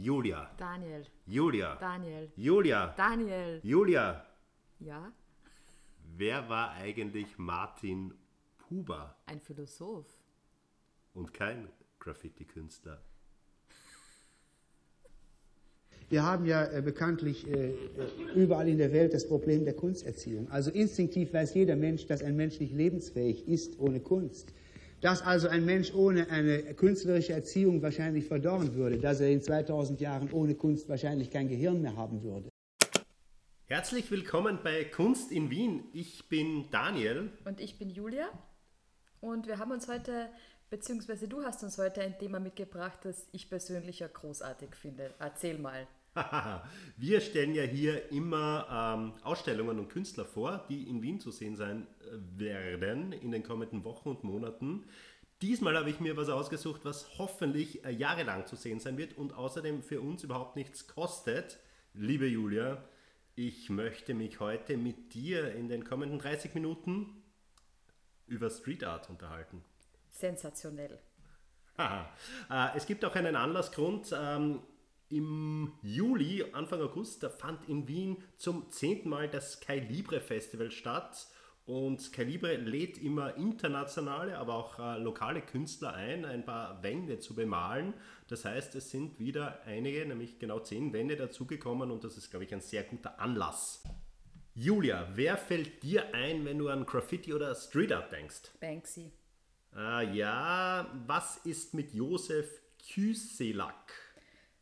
Julia. Daniel. Julia. Daniel. Julia. Daniel. Julia. Ja, Wer war eigentlich Martin Huber ein Philosoph. und kein Graffiti-Künstler? Wir haben ja äh, bekanntlich äh, äh, überall in der Welt das Problem der Kunsterziehung. Also instinktiv weiß jeder Mensch, dass ein Mensch nicht lebensfähig ist ohne Kunst. Dass also ein Mensch ohne eine künstlerische Erziehung wahrscheinlich verdorren würde, dass er in 2000 Jahren ohne Kunst wahrscheinlich kein Gehirn mehr haben würde. Herzlich willkommen bei Kunst in Wien. Ich bin Daniel. Und ich bin Julia. Und wir haben uns heute, beziehungsweise du hast uns heute ein Thema mitgebracht, das ich persönlich ja großartig finde. Erzähl mal. Wir stellen ja hier immer ähm, Ausstellungen und Künstler vor, die in Wien zu sehen sein äh, werden in den kommenden Wochen und Monaten. Diesmal habe ich mir was ausgesucht, was hoffentlich äh, jahrelang zu sehen sein wird und außerdem für uns überhaupt nichts kostet. Liebe Julia, ich möchte mich heute mit dir in den kommenden 30 Minuten über Street Art unterhalten. Sensationell. Haha. Äh, es gibt auch einen Anlassgrund. Ähm, Im Juli, Anfang August, da fand in Wien zum zehnten Mal das Sky Libre Festival statt. Und Sky Libre lädt immer internationale, aber auch äh, lokale Künstler ein, ein paar Wände zu bemalen. Das heißt, es sind wieder einige, nämlich genau zehn Wände dazugekommen und das ist, glaube ich, ein sehr guter Anlass. Julia, wer fällt dir ein, wenn du an Graffiti oder Street Art denkst? Banksy. Ah, ja, was ist mit Josef Kyselak?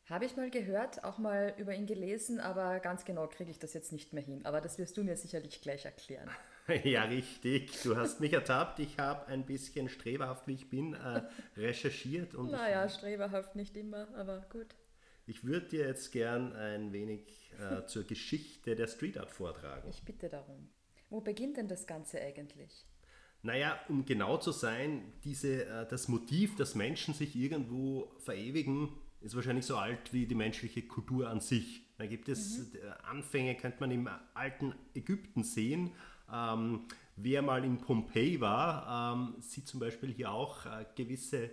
Habe ich mal gehört, auch mal über ihn gelesen, aber ganz genau kriege ich das jetzt nicht mehr hin. Aber das wirst du mir sicherlich gleich erklären. Ja, richtig. Du hast mich ertappt. Ich habe ein bisschen streberhaft, wie ich bin, äh, recherchiert und Naja, streberhaft nicht immer, aber gut. ich, würde dir jetzt gern ein wenig äh, zur Geschichte der Street Art vortragen. Ich bitte darum. Wo beginnt denn das Ganze eigentlich? Naja, um genau zu sein, diese, äh, das Motiv, dass Menschen sich irgendwo verewigen, ist wahrscheinlich so alt wie die menschliche Kultur an sich. Da gibt es äh, Anfänge, könnte man im alten Ägypten sehen. Ähm, wer mal in Pompeji war, ähm, sieht zum Beispiel hier auch äh, gewisse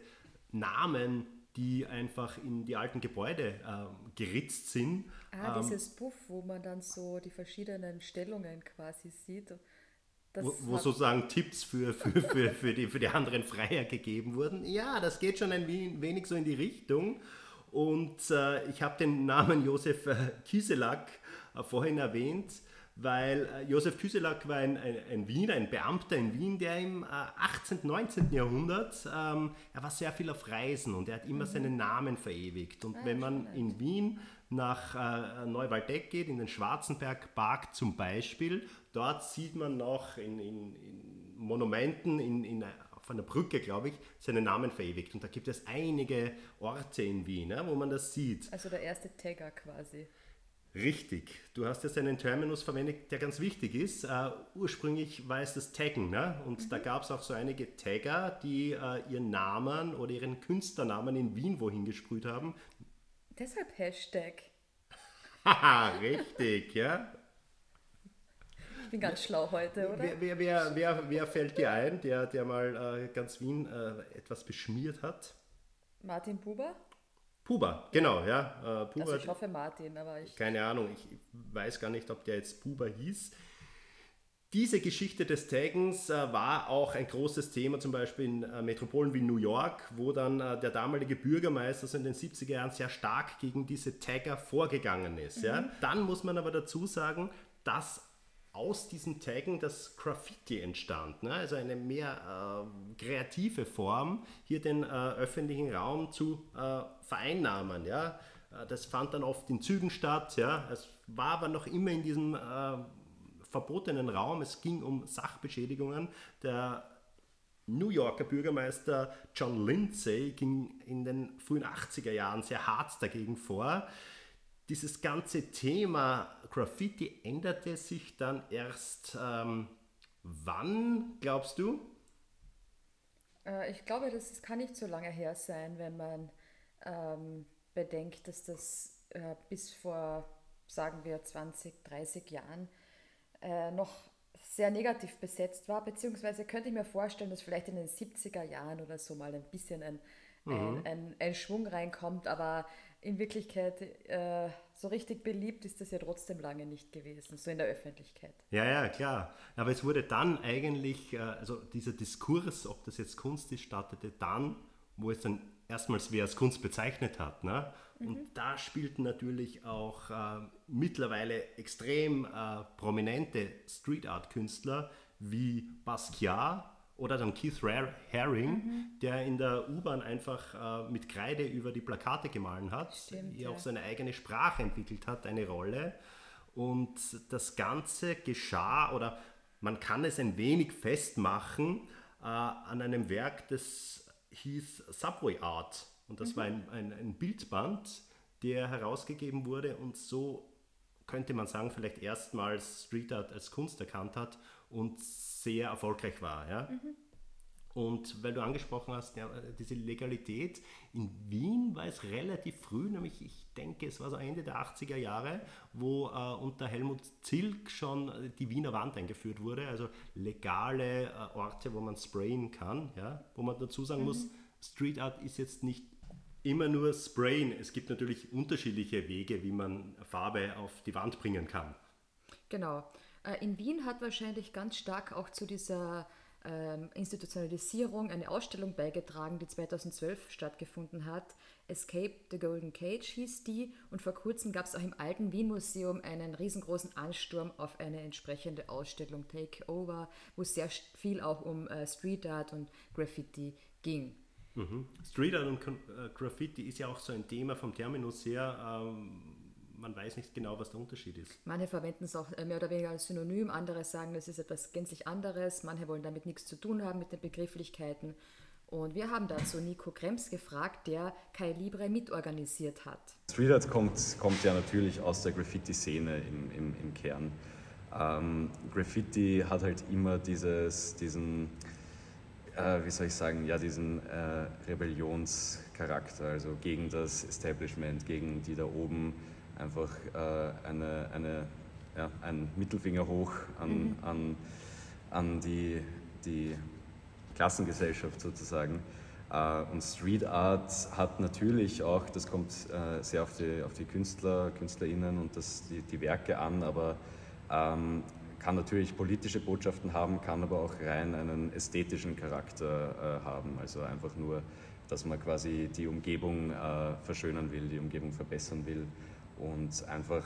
Namen, die einfach in die alten Gebäude ähm, geritzt sind. Ah, dieses Buff, wo man dann so die verschiedenen Stellungen quasi sieht. Das wo, wo sozusagen Tipps für, für, für, für, die, für die anderen Freier gegeben wurden. Ja, das geht schon ein we- wenig so in die Richtung. Und äh, ich habe den Namen Josef äh, Kyselak äh, vorhin erwähnt, weil äh, Josef Kyselak war ein, ein, ein Wiener, ein Beamter in Wien, der im äh, 18., 19. Jahrhundert, ähm, er war sehr viel auf Reisen und er hat immer seinen Namen verewigt. Und wenn man in Wien nach äh, Neuwaldeck geht, in den Schwarzenberg-Park zum Beispiel, dort sieht man noch in, in, in Monumenten, in, in, auf einer Brücke, glaube ich, seinen Namen verewigt. Und da gibt es einige Orte in Wien, ne, wo man das sieht. Also der erste Tagger quasi. Richtig. Du hast jetzt einen Terminus verwendet, der ganz wichtig ist. Äh, ursprünglich war es das Taggen. Ne? Und da gab es auch so einige Tagger, die äh, ihren Namen oder ihren Künstlernamen in Wien wohin gesprüht haben. Deshalb Hashtag. Haha, richtig, ja. Bin ganz schlau heute, oder? Wer, wer, wer, wer, fällt dir ein, der, der mal äh, ganz Wien äh, etwas beschmiert hat? Martin Buber? Puba, genau, ja. Äh, Puba, Also ich hoffe Martin, aber ich. keine Ahnung, ich weiß gar nicht, ob der jetzt Puba hieß. Diese Geschichte des Taggens äh, war auch ein großes Thema, zum Beispiel in äh, Metropolen wie New York, wo dann äh, der damalige Bürgermeister so in den 70er Jahren sehr stark gegen diese Tagger vorgegangen ist. Ja? Dann muss man aber dazu sagen, dass aus diesem Taggen das Graffiti entstand. Ne? Also eine mehr äh, kreative Form, hier den äh, öffentlichen Raum zu äh, vereinnahmen. Ja? Äh, Das fand dann oft in Zügen statt. Ja? Es war aber noch immer in diesem äh, verbotenen Raum. Es ging um Sachbeschädigungen. Der New Yorker Bürgermeister John Lindsay ging in den frühen 80er Jahren sehr hart dagegen vor. Dieses ganze Thema Graffiti änderte sich dann erst ähm, wann, glaubst du? Äh, ich glaube, das, kann nicht so lange her sein, wenn man ähm, bedenkt, dass das äh, bis vor, sagen wir, 20, 30 Jahren äh, noch sehr negativ besetzt war, beziehungsweise könnte ich mir vorstellen, dass vielleicht in den 70er Jahren oder so mal ein bisschen ein, mhm. ein, ein, ein, Schwung reinkommt, aber in Wirklichkeit äh, so richtig beliebt ist das ja trotzdem lange nicht gewesen, so in der Öffentlichkeit. Ja, ja, klar. Aber es wurde dann eigentlich, äh, also dieser Diskurs, ob das jetzt Kunst ist, startete dann, wo es dann erstmals wer als Kunst bezeichnet hat. Ne? Mhm. Und da spielten natürlich auch äh, mittlerweile extrem äh, prominente Street Art Künstler wie Basquiat oder dann Keith Haring, mhm. der in der U-Bahn einfach äh, mit Kreide über die Plakate gemahlen hat, Stimmt, ja. auch seine eigene Sprache entwickelt hat, eine Rolle. Und das Ganze geschah, oder man kann es ein wenig festmachen, äh, an einem Werk, das hieß Subway Art. Und das mhm. war ein, ein, ein Bildband, der herausgegeben wurde und so könnte man sagen, vielleicht erstmals Street Art als Kunst erkannt hat und sehr erfolgreich war. Ja? Mhm. Und weil du angesprochen hast, ja, diese Legalität, in Wien war es relativ früh, nämlich ich denke, es war so Ende der 80er Jahre, wo äh, unter Helmut Zilk schon die Wiener Wand eingeführt wurde, also legale äh, Orte, wo man sprayen kann, ja? wo man dazu sagen mhm. muss, Street Art ist jetzt nicht immer nur sprayen. Es gibt natürlich unterschiedliche Wege, wie man Farbe auf die Wand bringen kann. Genau. Äh, in Wien hat wahrscheinlich ganz stark auch zu dieser ähm, Institutionalisierung eine Ausstellung beigetragen, die 2012 stattgefunden hat. Escape the Golden Cage hieß die und vor kurzem gab es auch im alten Wien Museum einen riesengroßen Ansturm auf eine entsprechende Ausstellung Takeover, wo sehr viel auch um äh, Street Art und Graffiti ging. Mhm. Street Art und äh, Graffiti ist ja auch so ein Thema vom Terminus her. Ähm, man weiß nicht genau, was der Unterschied ist. Manche verwenden es auch äh, mehr oder weniger als Synonym, andere sagen, das ist etwas gänzlich anderes, manche wollen damit nichts zu tun haben mit den Begrifflichkeiten. Und wir haben dazu Nico Krems gefragt, der Kai Libre mitorganisiert hat. Street Art kommt, kommt ja natürlich aus der Graffiti-Szene im, im, im, Kern. Ähm, Graffiti hat halt immer dieses, diesen, äh, wie soll ich sagen, ja, diesen äh, Rebellionscharakter, also gegen das Establishment, gegen die da oben einfach äh, eine, eine, ja, ein Mittelfinger hoch an, mhm. an, an die, die Klassengesellschaft sozusagen. Äh, und Street Art hat natürlich auch, das kommt äh, sehr auf die, auf die Künstler, KünstlerInnen und das, die, die Werke an, aber ähm, kann natürlich politische Botschaften haben, kann aber auch rein einen ästhetischen Charakter äh, haben. Also einfach nur, dass man quasi die Umgebung verschönern will, die Umgebung verbessern will und einfach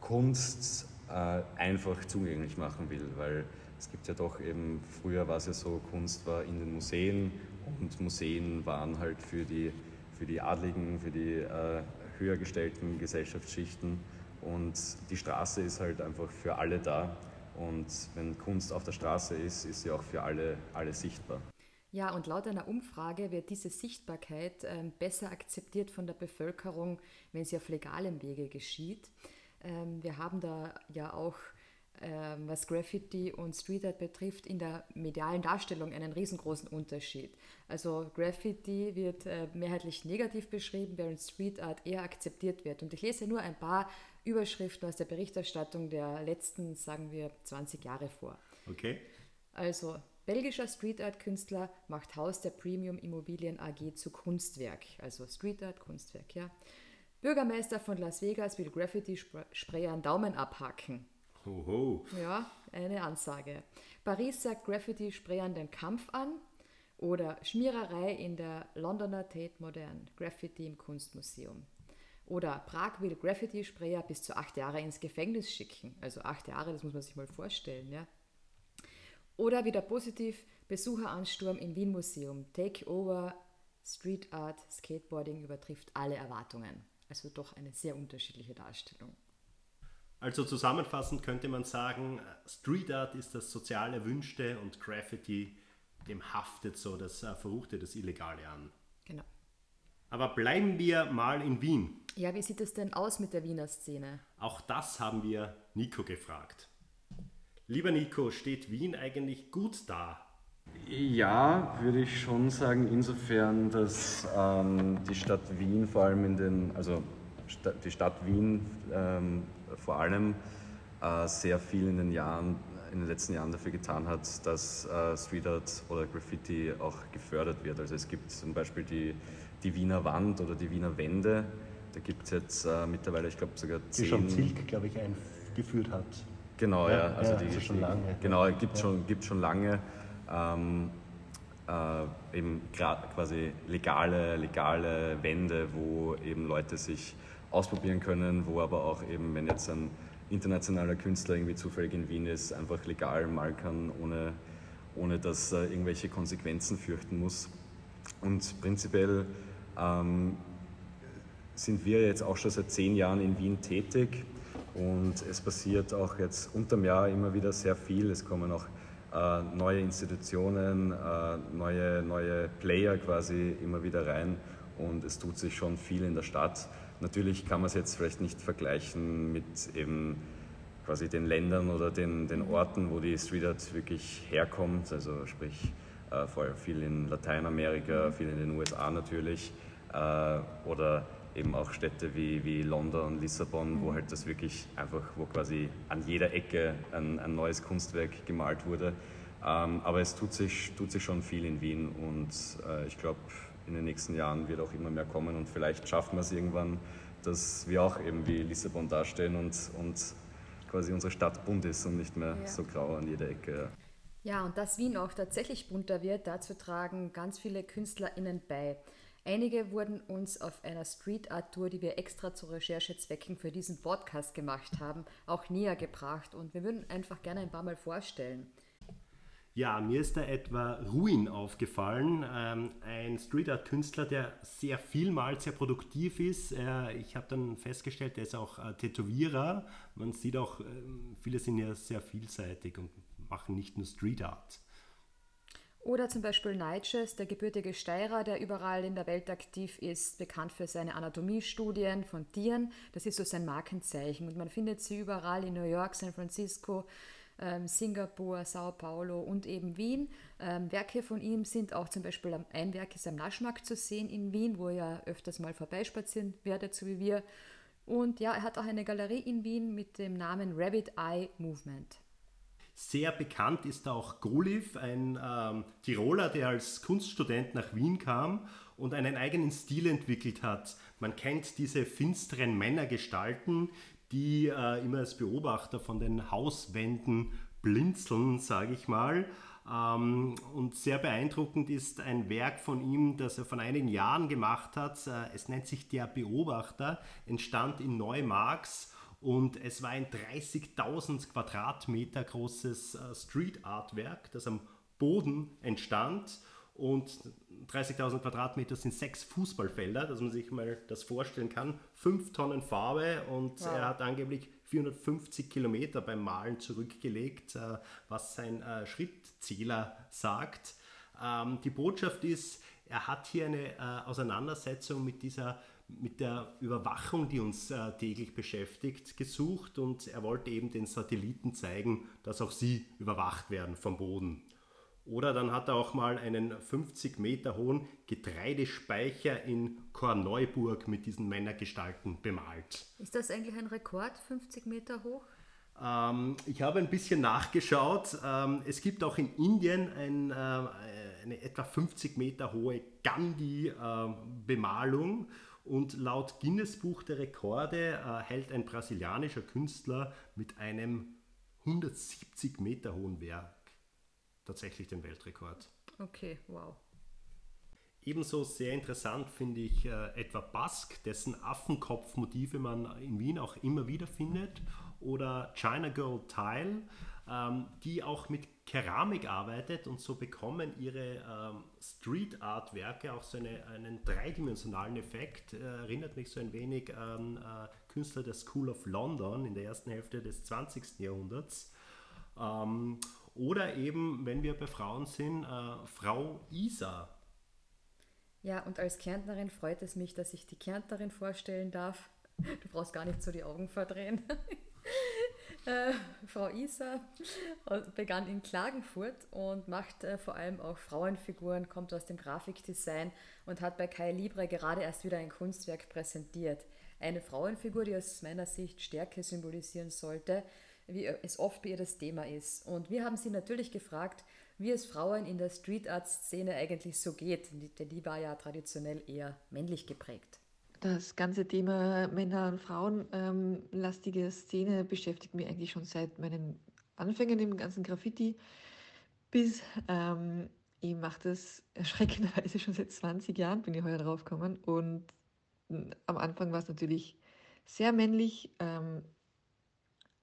Kunst äh, einfach zugänglich machen will, weil es gibt ja doch eben, früher war es ja so, Kunst war in den Museen und Museen waren halt für die, für die Adligen, für die äh, höher gestellten Gesellschaftsschichten und die Straße ist halt einfach für alle da und wenn Kunst auf der Straße ist, ist sie auch für alle, alle sichtbar. Ja, und laut einer Umfrage wird diese Sichtbarkeit ähm, besser akzeptiert von der Bevölkerung, wenn sie auf legalem Wege geschieht. Ähm, wir haben da ja auch, ähm, was Graffiti und Street Art betrifft, in der medialen Darstellung einen riesengroßen Unterschied. Also Graffiti wird äh, mehrheitlich negativ beschrieben, während Street Art eher akzeptiert wird. Und ich lese nur ein paar Überschriften aus der Berichterstattung der letzten, sagen wir, 20 Jahre vor. Okay. Also Belgischer Street Art Künstler macht Haus der Premium Immobilien AG zu Kunstwerk. Also Street Art, Kunstwerk, ja. Bürgermeister von Las Vegas will Graffiti-Sprayern Daumen abhacken. Hoho. Ja, eine Ansage. Paris sagt Graffiti-Sprayern den Kampf an. Oder Schmiererei in der Londoner Tate Modern, Graffiti im Kunstmuseum. Oder Prag will Graffiti-Sprayer bis zu acht Jahre ins Gefängnis schicken. Also acht Jahre, das muss man sich mal vorstellen. Ja? Oder wieder positiv Besucheransturm im Wien Museum. Takeover, Street Art, Skateboarding übertrifft alle Erwartungen. Also doch eine sehr unterschiedliche Darstellung. Also zusammenfassend könnte man sagen, Street Art ist das sozial Erwünschte und Graffiti, dem haftet so das äh, Verruchte, das Illegale an. Genau. Aber bleiben wir mal in Wien. Ja, wie sieht es denn aus mit der Wiener Szene? Auch das haben wir Nico gefragt. Lieber Nico, steht Wien eigentlich gut da? Ja, würde ich schon sagen, insofern, dass ähm, die Stadt Wien vor allem in den, also St die Stadt Wien ähm, vor allem äh, sehr viel in den Jahren, in den letzten Jahren dafür getan hat, dass äh, Street Art oder Graffiti auch gefördert wird. Also es gibt zum Beispiel die die Wiener Wand oder die Wiener Wände. Da gibt es jetzt äh, mittlerweile, ich glaube sogar zehn. Die schon Zilk, glaube ich, eingeführt hat. Genau, ja. ja also ja, die, also schon lange. Genau, gibt es schon, gibt's schon lange. Ähm, äh, eben quasi legale, legale Wände, wo eben Leute sich ausprobieren können, wo aber auch eben, wenn jetzt ein internationaler Künstler irgendwie zufällig in Wien ist, einfach legal malen kann, ohne, ohne dass er irgendwelche Konsequenzen fürchten muss. Und prinzipiell ähm, sind wir jetzt auch schon seit zehn Jahren in Wien tätig und es passiert auch jetzt unterm Jahr immer wieder sehr viel. Es kommen auch äh, neue Institutionen, äh, neue, neue Player quasi immer wieder rein und es tut sich schon viel in der Stadt. Natürlich kann man es jetzt vielleicht nicht vergleichen mit eben quasi den Ländern oder den, den Orten, wo die Street Art wirklich herkommt, also sprich äh, vorher viel in Lateinamerika, viel in den USA natürlich äh, oder eben auch Städte wie, wie London, Lissabon, wo halt das wirklich einfach, wo quasi an jeder Ecke ein, ein neues Kunstwerk gemalt wurde. Ähm, aber es tut sich, tut sich schon viel in Wien und äh, ich glaube, in den nächsten Jahren wird auch immer mehr kommen und vielleicht schaffen wir es irgendwann, dass wir auch eben wie Lissabon dastehen und, und quasi unsere Stadt bunt ist und nicht mehr ja. so grau an jeder Ecke. Ja, und dass Wien auch tatsächlich bunter wird, dazu tragen ganz viele KünstlerInnen bei. Einige wurden uns auf einer Street Art Tour, die wir extra zu Recherchezwecken für diesen Podcast gemacht haben, auch näher gebracht und wir würden einfach gerne ein paar Mal vorstellen. Ja, mir ist da etwa Ruin aufgefallen, ähm, ein Street Art Künstler, der sehr viel malt, sehr produktiv ist. Äh, ich habe dann festgestellt, der ist auch äh, Tätowierer. Man sieht auch, äh, viele sind ja sehr vielseitig und machen nicht nur Street Art. Oder zum Beispiel Nigel, der gebürtige Steirer, der überall in der Welt aktiv ist, bekannt für seine Anatomiestudien von Tieren. Das ist so sein Markenzeichen und man findet sie überall in New York, San Francisco, ähm, Singapur, Sao Paulo und eben Wien. Ähm, Werke von ihm sind auch zum Beispiel, ein Werk ist am Naschmarkt zu sehen in Wien, wo ihr öfters mal vorbeispazieren werdet, so wie wir. Und ja, er hat auch eine Galerie in Wien mit dem Namen Rabbit Eye Movement. Sehr bekannt ist auch Goliv, ein ähm, Tiroler, der als Kunststudent nach Wien kam und einen eigenen Stil entwickelt hat. Man kennt diese finsteren Männergestalten, die äh, immer als Beobachter von den Hauswänden blinzeln, sage ich mal. Ähm, und sehr beeindruckend ist ein Werk von ihm, das er vor einigen Jahren gemacht hat. Äh, es nennt sich Der Beobachter, entstand in Neumarx und es war ein 30.000 Quadratmeter großes äh, Street Art Werk, das am Boden entstand. Und 30.000 Quadratmeter sind sechs Fußballfelder, dass man sich mal das vorstellen kann. Fünf Tonnen Farbe und wow. er hat angeblich 450 Kilometer beim Malen zurückgelegt, äh, was sein äh, Schrittzähler sagt. Ähm, die Botschaft ist, er hat hier eine Auseinandersetzung mit dieser mit der Überwachung, die uns äh, täglich beschäftigt, gesucht und er wollte eben den Satelliten zeigen, dass auch sie überwacht werden vom Boden. Oder dann hat er auch mal einen 50 Meter hohen Getreidespeicher in Korneuburg mit diesen Männergestalten bemalt. Ist das eigentlich ein Rekord, 50 Meter hoch? Ähm, ich habe ein bisschen nachgeschaut. Ähm, es gibt auch in Indien ein, äh, eine etwa 50 Meter hohe Gandhi-Bemalung. Äh, und laut Guinness Buch der Rekorde äh, hält ein brasilianischer Künstler mit einem 170 Meter hohen Werk tatsächlich den Weltrekord. Okay, wow. Ebenso sehr interessant finde ich äh, etwa Bask, dessen Affenkopfmotive man in Wien auch immer wieder findet, oder China Girl Tile, ähm, die auch mit Keramik arbeitet und so bekommen ihre ähm, Street Art Werke auch so eine, einen dreidimensionalen Effekt. Äh, erinnert mich so ein wenig an äh, Künstler der School of London in der ersten Hälfte des 20. Jahrhunderts. Ähm, oder eben, wenn wir bei Frauen sind, äh, Frau Isa. Ja, und als Kärntnerin freut es mich, dass ich die Kärntnerin vorstellen darf. Du brauchst gar nicht so die Augen verdrehen. Äh, Frau Isa begann in Klagenfurt und macht äh, vor allem auch Frauenfiguren, kommt aus dem Grafikdesign und hat bei Kai Libre gerade erst wieder ein Kunstwerk präsentiert. Eine Frauenfigur, die aus meiner Sicht Stärke symbolisieren sollte, wie es oft bei ihr das Thema ist. Und wir haben sie natürlich gefragt, wie es Frauen in der Street Art Szene eigentlich so geht, denn die war ja traditionell eher männlich geprägt. Das ganze Thema Männer- und Frauenlastige ähm, Szene beschäftigt mich eigentlich schon seit meinen Anfängen im ganzen Graffiti bis ähm, ich mache das erschreckenderweise schon seit 20 Jahren, bin ich heuer drauf gekommen. Und am Anfang war es natürlich sehr männlich ähm,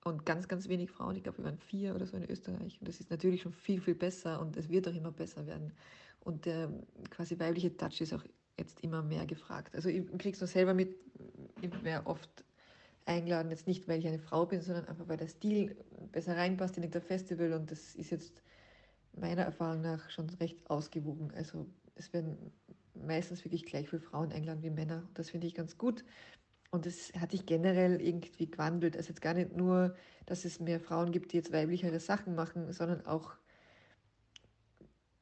und ganz, ganz wenig Frauen. Ich glaube, wir waren vier oder so in Österreich. Und das ist natürlich schon viel, viel besser und es wird auch immer besser werden. Und der quasi weibliche Touch ist auch jetzt immer mehr gefragt. Also ich kriege es nur selber mit, ich wäre oft eingeladen, jetzt nicht, weil ich eine Frau bin, sondern einfach, weil der Stil besser reinpasst in irgendein Festival und das ist jetzt meiner Erfahrung nach schon recht ausgewogen. Also es werden meistens wirklich gleich viele Frauen eingeladen wie Männer. Das finde ich ganz gut. Und das hat sich generell irgendwie gewandelt. Also jetzt gar nicht nur, dass es mehr Frauen gibt, die jetzt weiblichere Sachen machen, sondern auch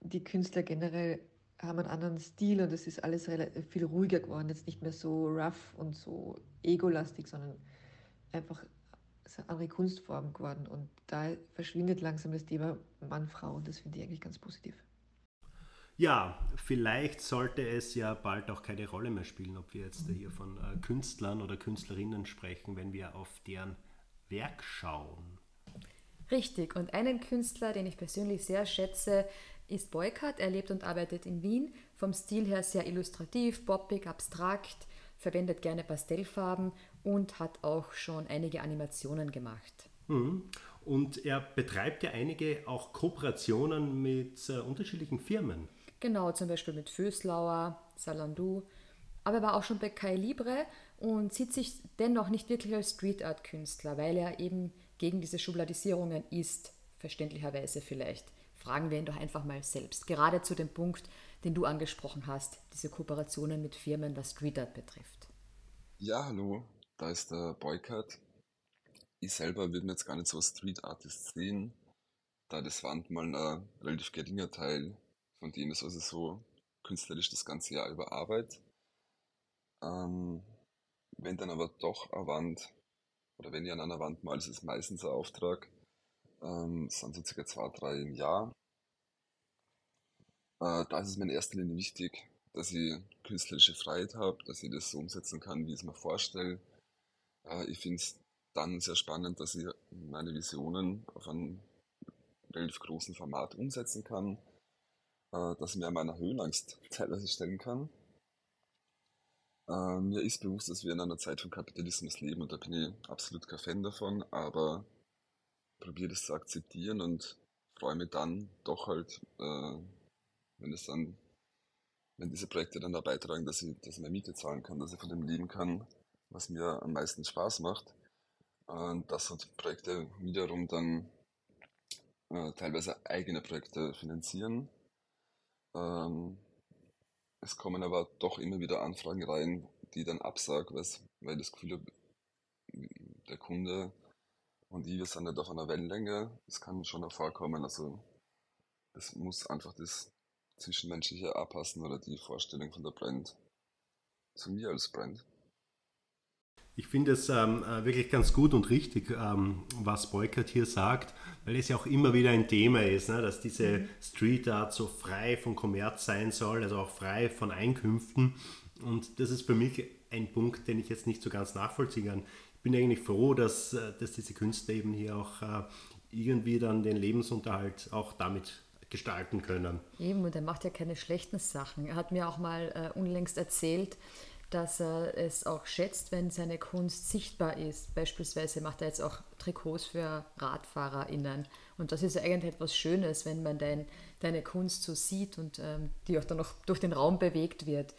die Künstler generell haben einen anderen Stil und es ist alles viel ruhiger geworden. Jetzt nicht mehr so rough und so egolastig, sondern einfach eine andere Kunstform geworden. Und da verschwindet langsam das Thema Mann-Frau und das finde ich eigentlich ganz positiv. Ja, vielleicht sollte es ja bald auch keine Rolle mehr spielen, ob wir jetzt hier von äh, Künstlern oder Künstlerinnen sprechen, wenn wir auf deren Werk schauen. Richtig, und einen Künstler, den ich persönlich sehr schätze, ist Boykart. Er lebt und arbeitet in Wien, vom Stil her sehr illustrativ, poppig, abstrakt, verwendet gerne Pastellfarben und hat auch schon einige Animationen gemacht. Mhm. Und er betreibt ja einige auch Kooperationen mit äh, unterschiedlichen Firmen. Genau, zum Beispiel mit Föslauer, Salandu. Aber er war auch schon bei Kai Libre und sieht sich dennoch nicht wirklich als Street Art Künstler, weil er eben gegen diese Schubladisierungen ist, verständlicherweise vielleicht. Fragen wir ihn doch einfach mal selbst. Gerade zu dem Punkt, den du angesprochen hast, diese Kooperationen mit Firmen, was Street Art betrifft. Ja, hallo, da ist der Boycott. Ich selber würde mir jetzt gar nicht so Street Artist sehen, da das Wandmal ein relativ geringer Teil von dem ist, also so künstlerisch das ganze Jahr über Arbeit. Ähm, wenn dann aber doch eine Wand, oder wenn ich an einer Wand mal, ist es meistens ein Auftrag, ähm, sind so circa zwei, drei im Jahr. Äh, da ist es mir in erster Linie wichtig, dass ich künstlerische Freiheit habe, dass ich das so umsetzen kann, wie ich es mir vorstelle. Äh, ich finde es dann sehr spannend, dass ich meine Visionen auf einem relativ großen Format umsetzen kann, äh, dass ich mir meiner Höhenangst teilweise stellen kann. Äh, mir ist bewusst, dass wir in einer Zeit von Kapitalismus leben und da bin ich absolut kein Fan davon, aber probiere das zu akzeptieren und freue mich dann doch halt, äh, wenn es dann, wenn diese Projekte dann da beitragen, dass ich, dass ich meine Miete zahlen kann, dass ich von dem leben kann, was mir am meisten Spaß macht. Und dass so Projekte wiederum dann äh, teilweise eigene Projekte finanzieren. Ähm, es kommen aber doch immer wieder Anfragen rein, die dann absagen, weil das Gefühl der Kunde und ich, wir sind nicht auf einer Wellenlänge. Das kann schon vorkommen. Also es muss einfach das Zwischenmenschliche anpassen oder die Vorstellung von der Brand zu mir als Brand. Ich finde es ähm, äh, wirklich ganz gut und richtig, ähm, was Boykert hier sagt, weil es ja auch immer wieder ein Thema ist, ne, dass diese mhm. Street Art so frei von Kommerz sein soll, also auch frei von Einkünften. Und das ist für mich ein Punkt, den ich jetzt nicht so ganz nachvollziehen kann. Ich bin eigentlich froh, dass, äh, dass diese Künstler eben hier auch äh, irgendwie dann den Lebensunterhalt auch damit gestalten können. Eben, und er macht ja keine schlechten Sachen. Er hat mir auch mal äh, unlängst erzählt, dass er es auch schätzt, wenn seine Kunst sichtbar ist. Beispielsweise macht er jetzt auch Trikots für RadfahrerInnen. Und das ist eigentlich etwas Schönes, wenn man dein, deine Kunst so sieht und ähm, die auch dann noch durch den Raum bewegt wird.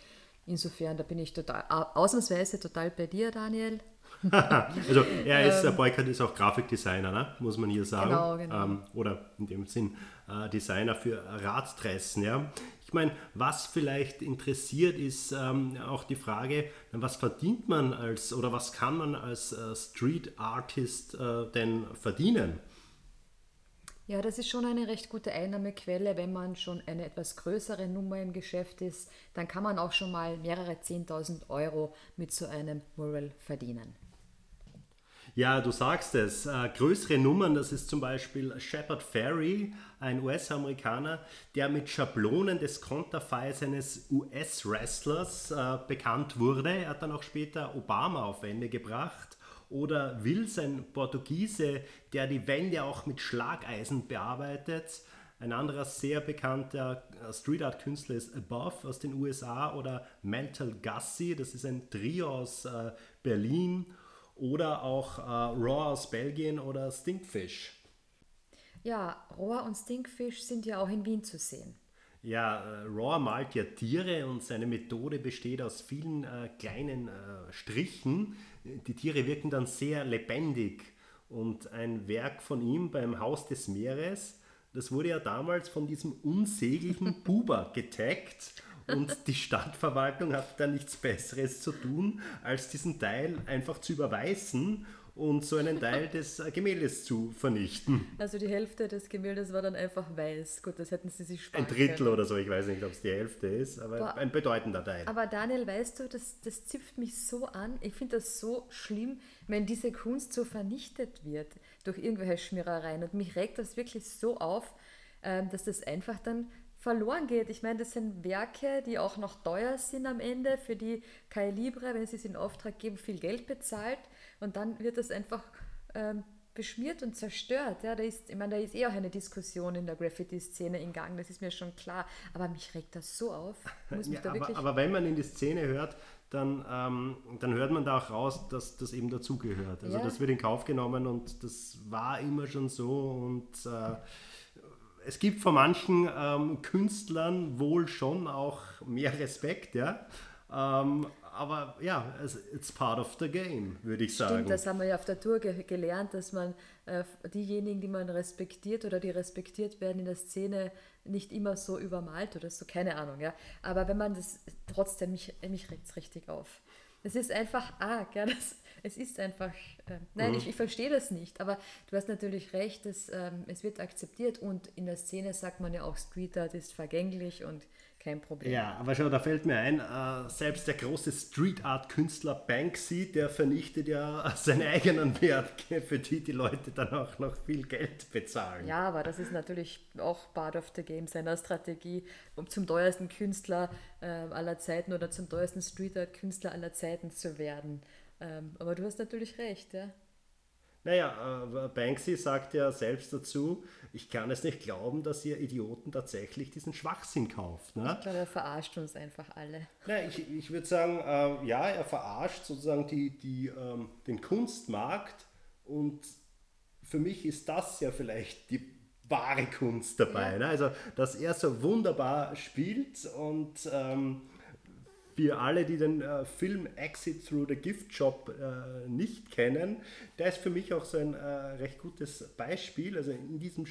Insofern, da bin ich total, ausnahmsweise total bei dir, Daniel. also er ist, ähm, Boykert ist auch Grafikdesigner, ne? muss man hier sagen. Genau, genau. Ähm, oder in dem Sinn äh, Designer für Radtressen. Ja? Ich meine, was vielleicht interessiert, ist ähm, auch die Frage, was verdient man als oder was kann man als äh, Street Artist äh, denn verdienen? Ja, das ist schon eine recht gute Einnahmequelle. Wenn man schon eine etwas größere Nummer im Geschäft ist, dann kann man auch schon mal mehrere 10.000 Euro mit so einem Mural verdienen. Ja, du sagst es. Äh, größere Nummern, das ist zum Beispiel Shepard Ferry, ein US-Amerikaner, der mit Schablonen des Konterfeis eines US-Wrestlers äh, bekannt wurde. Er hat dann auch später Obama auf Wände gebracht. Oder Wills, ein Portugiese, der die Wände auch mit Schlageisen bearbeitet. Ein anderer sehr bekannter äh, Street Art Künstler ist Above aus den USA oder Mental Gussie, das ist ein Trio aus äh, Berlin oder auch äh, Raw aus Belgien oder Stinkfish. Ja, Raw und Stinkfish sind ja auch in Wien zu sehen. Ja, äh, Raw malt ja Tiere und seine Methode besteht aus vielen äh, kleinen äh, Strichen. Die Tiere wirken dann sehr lebendig. Und ein Werk von ihm beim Haus des Meeres, das wurde ja damals von diesem unsäglichen Buber getaggt und die Stadtverwaltung hat da nichts Besseres zu tun, als diesen Teil einfach zu überweisen und so einen Teil des Gemäldes zu vernichten. Also die Hälfte des Gemäldes war dann einfach weiß. Gut, das hätten sie sich sparen Ein Drittel können. oder so, ich weiß nicht, ob es die Hälfte ist, aber Boah. ein bedeutender Teil. Aber Daniel, weißt du, das, das zipft mich so an. Ich finde das so schlimm, wenn diese Kunst so vernichtet wird durch irgendwelche Schmierereien. Und mich regt das wirklich so auf, ähm, dass das einfach dann verloren geht. Ich meine, das sind Werke, die auch noch teuer sind am Ende, für die Kai Libre, wenn sie es in Auftrag geben, viel Geld bezahlt und dann wird das einfach ähm, beschmiert und zerstört. Ja, da ist, ich meine, da ist eh auch eine Diskussion in der Graffiti-Szene in Gang, das ist mir schon klar. Aber mich regt das so auf. Ja, aber, aber, wenn man in die Szene hört, dann, ähm, dann hört man da auch raus, dass das eben dazugehört. Also ja. das wird in Kauf genommen und das war immer schon so und äh, es gibt von manchen ähm, Künstlern wohl schon auch mehr Respekt, ja. Ähm, aber ja, it's part of the game, würde ich sagen. Stimmt, das haben wir ja auf der Tour ge gelernt, dass man äh, diejenigen, die man respektiert oder die respektiert werden in der Szene, nicht immer so übermalt oder so, keine Ahnung, ja. Aber wenn man das trotzdem, mich, mich regt es richtig auf. Es ist einfach arg, ja. Das, es ist einfach, äh, nein, mhm. ich, ich verstehe das nicht, aber du hast natürlich recht, dass, ähm, es wird akzeptiert und in der Szene sagt man ja auch, Street Art ist vergänglich und kein Problem. Ja, aber schau, da fällt mir ein, äh, selbst der große Street Art Künstler Banksy, der vernichtet ja seine eigenen Werke, für die die Leute dann auch noch viel Geld bezahlen. Ja, aber das ist natürlich auch part of the game seiner Strategie, um zum teuersten Künstler äh, aller Zeiten oder zum teuersten Street Art Künstler aller Zeiten zu werden. Ähm, aber du hast natürlich recht, ja. Naja, äh, Banksy sagt ja selbst dazu, ich kann es nicht glauben, dass ihr Idioten tatsächlich diesen Schwachsinn kauft. Ne? Ich glaube, er verarscht uns einfach alle. Naja, ich, ich würde sagen, äh, ja, er verarscht sozusagen die, die, ähm, den Kunstmarkt und für mich ist das ja vielleicht die wahre Kunst dabei. Ja. Ne? Also, dass er so wunderbar spielt und ähm, für alle, die den äh, Film Exit Through the Gift Shop äh, nicht kennen, der ist für mich auch so ein äh, recht gutes Beispiel. Also in diesem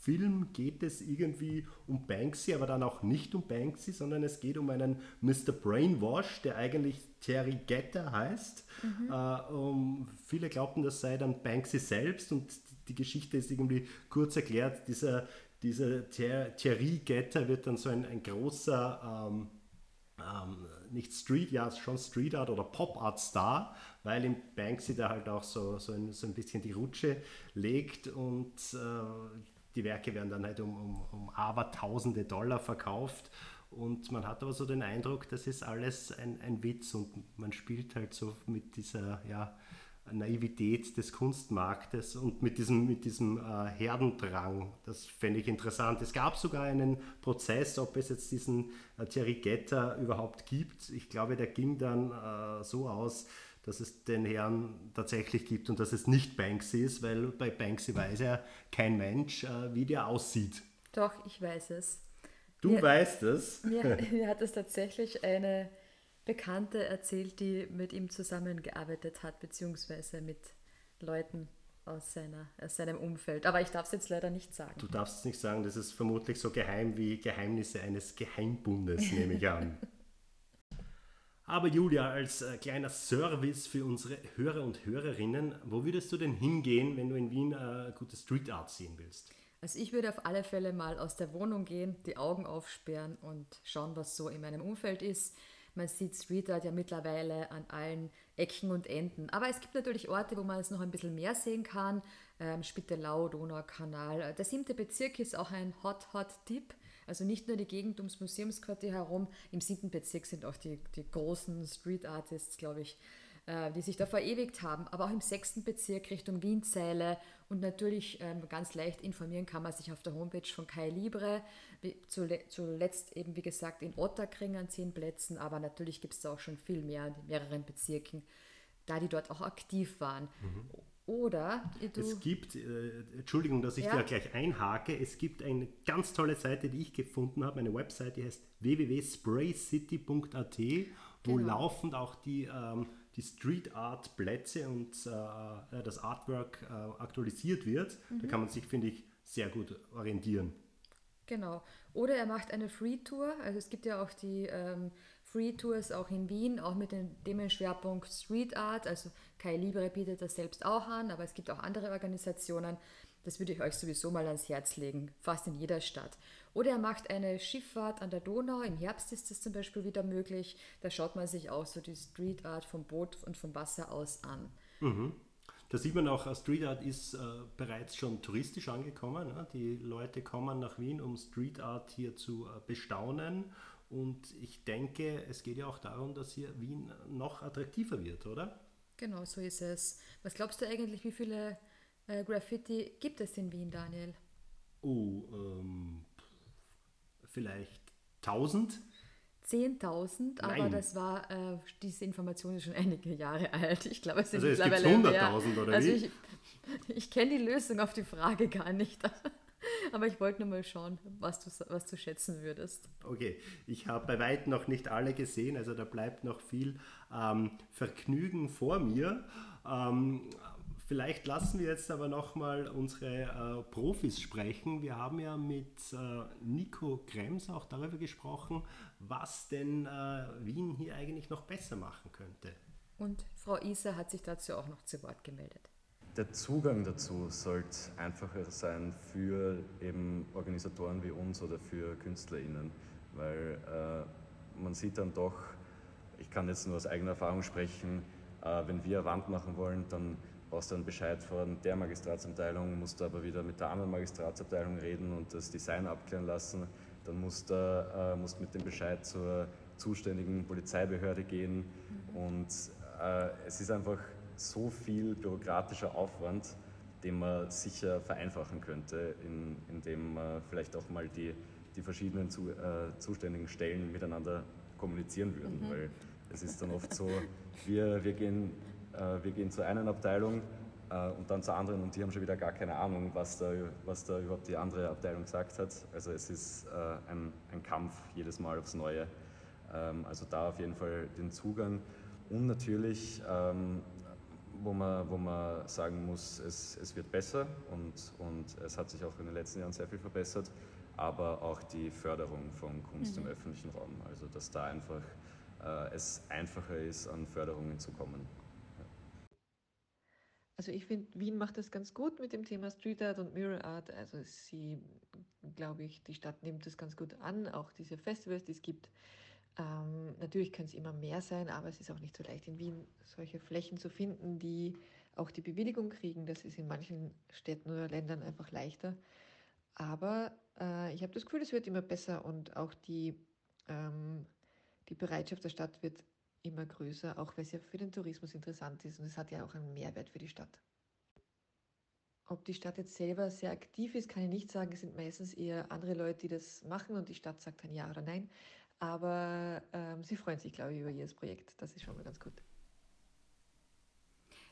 Film geht es irgendwie um Banksy, aber dann auch nicht um Banksy, sondern es geht um einen Mr. Brainwash, der eigentlich Terry Getter heißt. Mhm. Äh, um, viele glaubten, das sei dann Banksy selbst und die Geschichte ist irgendwie kurz erklärt. Dieser, dieser Thierry Getter wird dann so ein, ein großer ähm, ähm, nicht Street, ja schon Street Art oder Pop Art Star, weil im Banksy da halt auch so, so, ein, so ein bisschen die Rutsche legt und äh, die Werke werden dann halt um, um, um aber tausende Dollar verkauft. Und man hat aber so den Eindruck, das ist alles ein, ein Witz und man spielt halt so mit dieser, ja, Naivität des Kunstmarktes und mit diesem, mit diesem äh, Herdendrang. Das fände ich interessant. Es gab sogar einen Prozess, ob es jetzt diesen äh, Thierry Getter überhaupt gibt. Ich glaube, der ging dann äh, so aus, dass es den Herrn tatsächlich gibt und dass es nicht Banksy ist, weil bei Banksy weiß ja kein Mensch, äh, wie der aussieht. Doch, ich weiß es. Du mir, weißt es? Mir, mir hat es tatsächlich eine Bekannte erzählt, die mit ihm zusammengearbeitet hat, beziehungsweise mit Leuten aus, seiner, aus seinem Umfeld. Aber ich darf es jetzt leider nicht sagen. Du darfst es nicht sagen, das ist vermutlich so geheim wie Geheimnisse eines Geheimbundes, nehme ich an. Aber Julia, als äh, kleiner Service für unsere Hörer und Hörerinnen, wo würdest du denn hingehen, wenn du in Wien äh, gute Street Art sehen willst? Also ich würde auf alle Fälle mal aus der Wohnung gehen, die Augen aufsperren und schauen, was so in meinem Umfeld ist Man sieht Street Art ja mittlerweile an allen Ecken und Enden. Aber es gibt natürlich Orte, wo man es noch ein bisschen mehr sehen kann. Ähm, Spittelau, Donaukanal. Der siebte Bezirk ist auch ein Hot, Hot Tipp. Also nicht nur die Gegend ums Museumsquartier herum. Im siebten Bezirk sind auch die, die großen Street Artists, glaube ich, die sich da verewigt haben. Aber auch im sechsten Bezirk Richtung Wienzeile und natürlich ähm, ganz leicht informieren kann man sich auf der Homepage von Kai Libre. Zuletzt eben, wie gesagt, in Otterkring an zehn Plätzen, aber natürlich gibt es da auch schon viel mehr in mehreren Bezirken, da die dort auch aktiv waren. Mhm. Oder es gibt, äh, Entschuldigung, dass ich ja. da gleich einhake, es gibt eine ganz tolle Seite, die ich gefunden habe, eine Website, die heißt www.spraycity.at, wo genau. laufend auch die, ähm, die Street Art Plätze und äh, das Artwork äh, aktualisiert wird. Mhm. Da kann man sich, finde ich, sehr gut orientieren. Genau. Oder er macht eine Free Tour. Also es gibt ja auch die ähm, Free Tours auch in Wien, auch mit dem, dem Schwerpunkt Street Art. Also Kai Libre bietet das selbst auch an, aber es gibt auch andere Organisationen. Das würde ich euch sowieso mal ans Herz legen, fast in jeder Stadt. Oder er macht eine Schifffahrt an der Donau. Im Herbst ist das zum Beispiel wieder möglich. Da schaut man sich auch so die Street Art vom Boot und vom Wasser aus an. Mhm. Da sieht man auch, Street Art ist äh, bereits schon touristisch angekommen. Ne? Die Leute kommen nach Wien, um Street Art hier zu äh, bestaunen und ich denke, es geht ja auch darum, dass hier Wien noch attraktiver wird, oder? Genau, so ist es. Was glaubst du eigentlich, wie viele äh, Graffiti gibt es in Wien, Daniel? Oh, ähm, vielleicht 1000? 10.000, aber das war, äh, diese Information ist schon einige Jahre alt. Ich glaube, es sind also es mittlerweile 100.000 oder also wie? Ich, ich kenne die Lösung auf die Frage gar nicht. Aber ich wollte nur mal schauen, was du, was du schätzen würdest. Okay, ich habe bei weitem noch nicht alle gesehen, also da bleibt noch viel ähm, Vergnügen vor mir. Ähm, vielleicht lassen wir jetzt aber nochmal unsere äh, Profis sprechen. Wir haben ja mit äh, Nico Krems auch darüber gesprochen, was denn äh, Wien hier eigentlich noch besser machen könnte. Und Frau Isa hat sich dazu auch noch zu Wort gemeldet der Zugang dazu sollte einfacher sein für eben Organisatoren wie uns oder für KünstlerInnen, weil äh, man sieht dann doch, ich kann jetzt nur aus eigener Erfahrung sprechen, äh, wenn wir eine Wand machen wollen, dann brauchst einen Bescheid von der Magistratsabteilung, musst du aber wieder mit der anderen Magistratsabteilung reden und das Design abklären lassen. Dann musst du äh, musst mit dem Bescheid zur zuständigen Polizeibehörde gehen und äh, es ist einfach so viel bürokratischer Aufwand, den man sicher vereinfachen könnte, in, indem man vielleicht auch mal die, die verschiedenen zu, äh, zuständigen Stellen miteinander kommunizieren würden. Mhm. Weil es ist dann oft so, wir, wir, gehen, wir gehen zu einer Abteilung äh, und dann zur anderen und die haben schon wieder gar keine Ahnung, was da, was da überhaupt die andere Abteilung gesagt hat. Also es ist äh, ein, ein Kampf jedes Mal aufs Neue. Ähm, also da auf jeden Fall den Zugang und natürlich ähm, wo man, wo man sagen muss, es, es wird besser und, und es hat sich auch in den letzten Jahren sehr viel verbessert, aber auch die Förderung von Kunst mhm. im öffentlichen Raum. Also dass da einfach äh, es einfacher ist, an Förderungen zu kommen. Also ich finde, Wien macht das ganz gut mit dem Thema Street Art und Mirror Art. Also sie, glaube ich, die Stadt nimmt das ganz gut an, auch diese Festivals, die es gibt. Ähm, natürlich können es immer mehr sein, aber es ist auch nicht so leicht in Wien solche Flächen zu finden, die auch die Bewilligung kriegen. Das ist in manchen Städten oder Ländern einfach leichter. Aber äh, ich habe das Gefühl, es wird immer besser und auch die, ähm, die Bereitschaft der Stadt wird immer größer, auch weil es ja für den Tourismus interessant ist und es hat ja auch einen Mehrwert für die Stadt. Ob die Stadt jetzt selber sehr aktiv ist, kann ich nicht sagen. Es sind meistens eher andere Leute, die das machen und die Stadt sagt dann ja oder nein. Aber ähm, sie freuen sich, glaube ich, über jedes Projekt. Das ist schon mal ganz gut.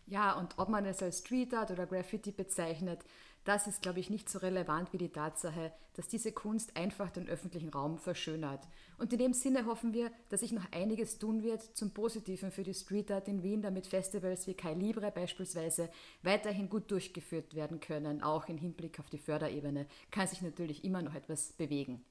Ja, und ob man es als Street Art oder Graffiti bezeichnet, das ist, glaube ich, nicht so relevant wie die Tatsache, dass diese Kunst einfach den öffentlichen Raum verschönert. Und in dem Sinne hoffen wir, dass sich noch einiges tun wird zum Positiven für die Street Art in Wien, damit Festivals wie Kai Libre beispielsweise weiterhin gut durchgeführt werden können. Auch im Hinblick auf die Förderebene kann sich natürlich immer noch etwas bewegen.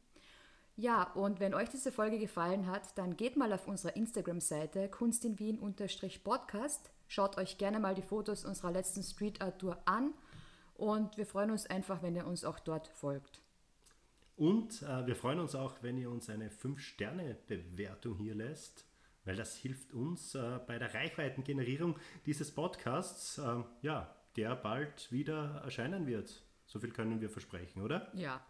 Ja, und wenn euch diese Folge gefallen hat, dann geht mal auf unsere Instagram-Seite kunstinwien-podcast. Schaut euch gerne mal die Fotos unserer letzten Street Art Tour an und wir freuen uns einfach, wenn ihr uns auch dort folgt. Und äh, wir freuen uns auch, wenn ihr uns eine 5-Sterne-Bewertung hier lässt. weil das hilft uns äh, bei der Reichweitengenerierung dieses Podcasts, äh, ja, der bald wieder erscheinen wird. So viel können wir versprechen, oder? Ja,